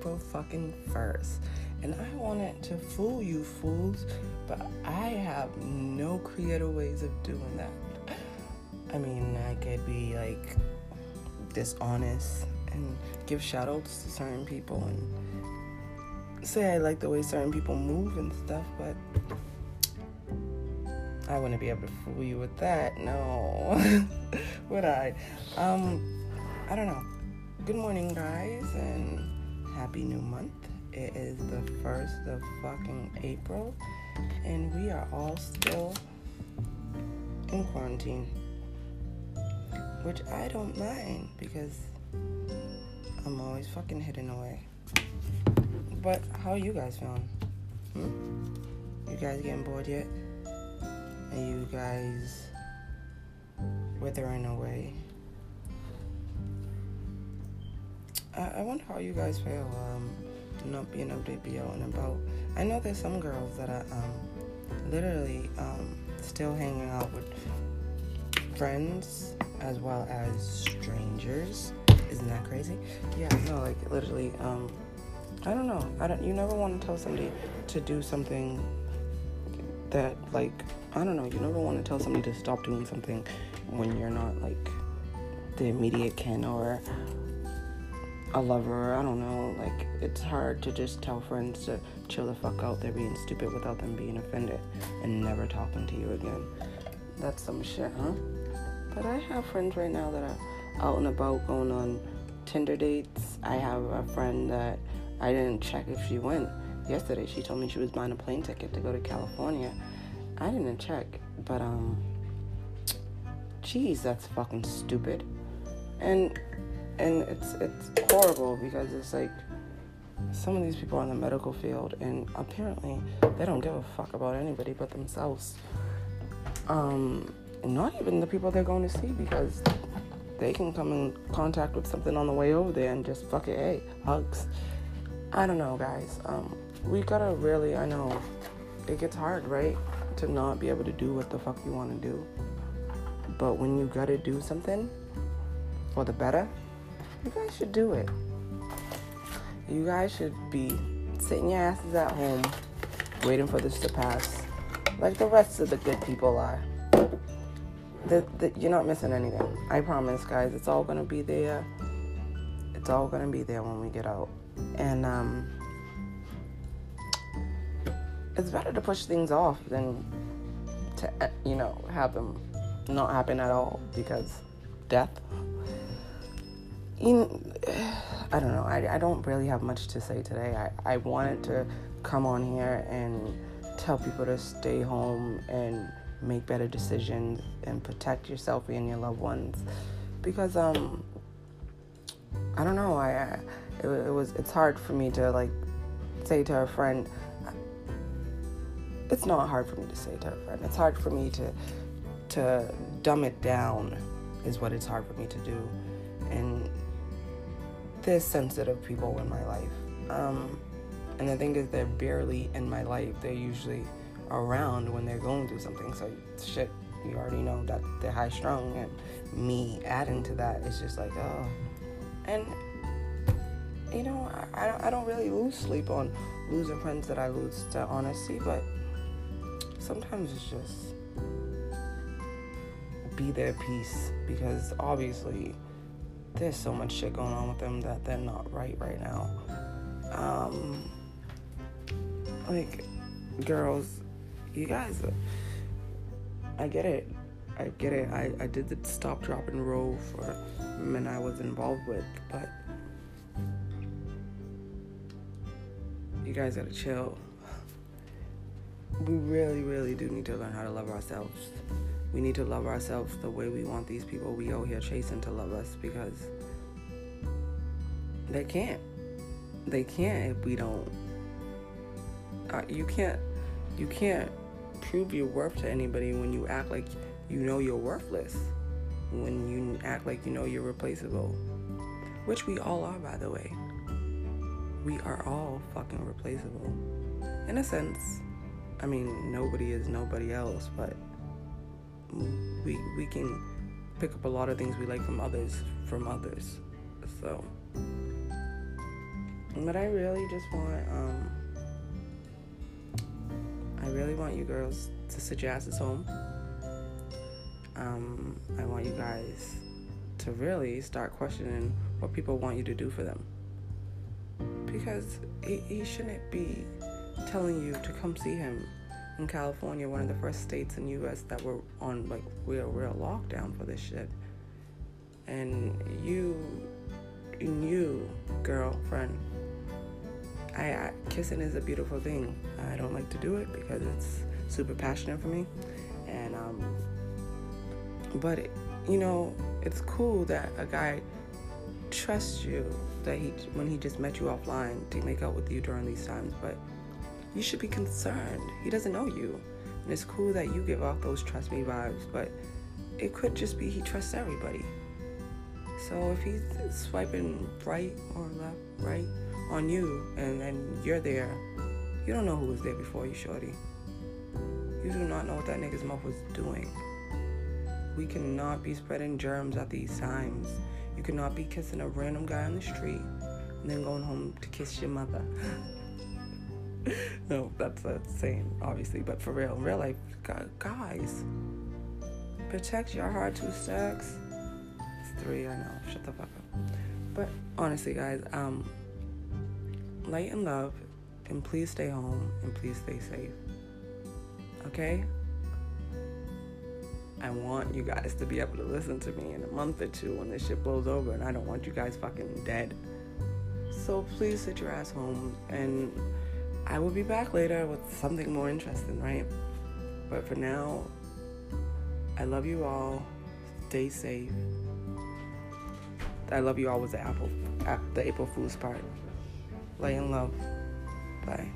April fucking 1st. And I wanted to fool you fools, but I have no creative ways of doing that. I mean, I could be like dishonest and give shout outs to certain people and say I like the way certain people move and stuff, but I wouldn't be able to fool you with that. No. Would I? Um, I don't know. Good morning, guys, and happy new month. It is the first of fucking April, and we are all still in quarantine, which I don't mind because I'm always fucking hidden away. But how are you guys feeling? Hmm? You guys getting bored yet? Are you guys withering away? I, I wonder how you guys feel um, not being able to be out and about. I know there's some girls that are um, literally um, still hanging out with friends as well as strangers. Isn't that crazy? Yeah, no, like literally. Um, I don't know. I don't. You never want to tell somebody to do something that like I don't know, you never want to tell somebody to stop doing something when you're not like the immediate kin or a lover. I don't know. Like it's hard to just tell friends to chill the fuck out. They're being stupid without them being offended and never talking to you again. That's some shit, huh? But I have friends right now that are out and about going on Tinder dates. I have a friend that I didn't check if she went yesterday. She told me she was buying a plane ticket to go to California I didn't check, but um, geez, that's fucking stupid, and and it's it's horrible because it's like some of these people are in the medical field and apparently they don't give a fuck about anybody but themselves. Um, not even the people they're going to see because they can come in contact with something on the way over there and just fuck it, hey, hugs. I don't know, guys. Um, we gotta really, I know it gets hard, right? to not be able to do what the fuck you want to do. But when you gotta do something for the better, you guys should do it. You guys should be sitting your asses at home waiting for this to pass, like the rest of the good people are. The, the, you're not missing anything. I promise, guys. It's all gonna be there. It's all gonna be there when we get out. And um, it's better to push things off than to you know have them not happen at all because death in, I don't know. I, I don't really have much to say today. I, I wanted to come on here and tell people to stay home and make better decisions and protect yourself and your loved ones because um I don't know. I, I it, it was it's hard for me to like say to a friend it's not hard for me to say to a friend. It's hard for me to to dumb it down is what it's hard for me to do. There's sensitive people in my life. Um, and the thing is they're barely in my life. They're usually around when they're going through something. So shit, you already know that they're high strung and me adding to that is just like, oh. And you know, I, I don't really lose sleep on losing friends that I lose to honesty, but sometimes it's just be their peace because obviously there's so much shit going on with them that they're not right right now. Um, like, girls, you guys, I get it. I get it. I, I did the stop, drop, and roll for men I was involved with, but you guys gotta chill we really, really do need to learn how to love ourselves. We need to love ourselves the way we want these people we out here chasing to love us because they can't. They can't if we don't. Uh, you can't. You can't prove your worth to anybody when you act like you know you're worthless. When you act like you know you're replaceable, which we all are, by the way. We are all fucking replaceable, in a sense I mean, nobody is nobody else, but we can pick up a lot of things we like from others from others. So But I really just want, um, I really want you girls to sit your asses home. Um, I want you guys to really start questioning what people want you to do for them. Because he, he shouldn't be telling you to come see him in California, one of the first states in U.S. that were on like real, real lockdown for this shit. And you, you, girlfriend, I, I kissing is a beautiful thing. I don't like to do it because it's super passionate for me, and um, but it, you know, it's cool that a guy trusts you that he when he just met you offline to make out with you during these times, but you should be concerned. He doesn't know you. And it's cool that you give off those trust me vibes, but it could just be he trusts everybody. So if he's swiping right or left, right on you, and then you're there, you don't know who was there before you, shorty. You do not know what that nigga's mouth was doing. We cannot be spreading germs at these times. You cannot be kissing a random guy on the street and then going home to kiss your mother. no, that's a saying, obviously, but for real, in real life, guys, protect your heart to sex. It's three, I know. Shut the fuck up. But honestly, guys, um, light and love, and please stay home and please stay safe. Okay? I want you guys to be able to listen to me in a month or two when this shit blows over, and I don't want you guys fucking dead. So please sit your ass home and I will be back later with something more interesting, right? But for now, I love you all. Stay safe. I love you all was the Apple, the April Fool's part. Lay in love. Bye.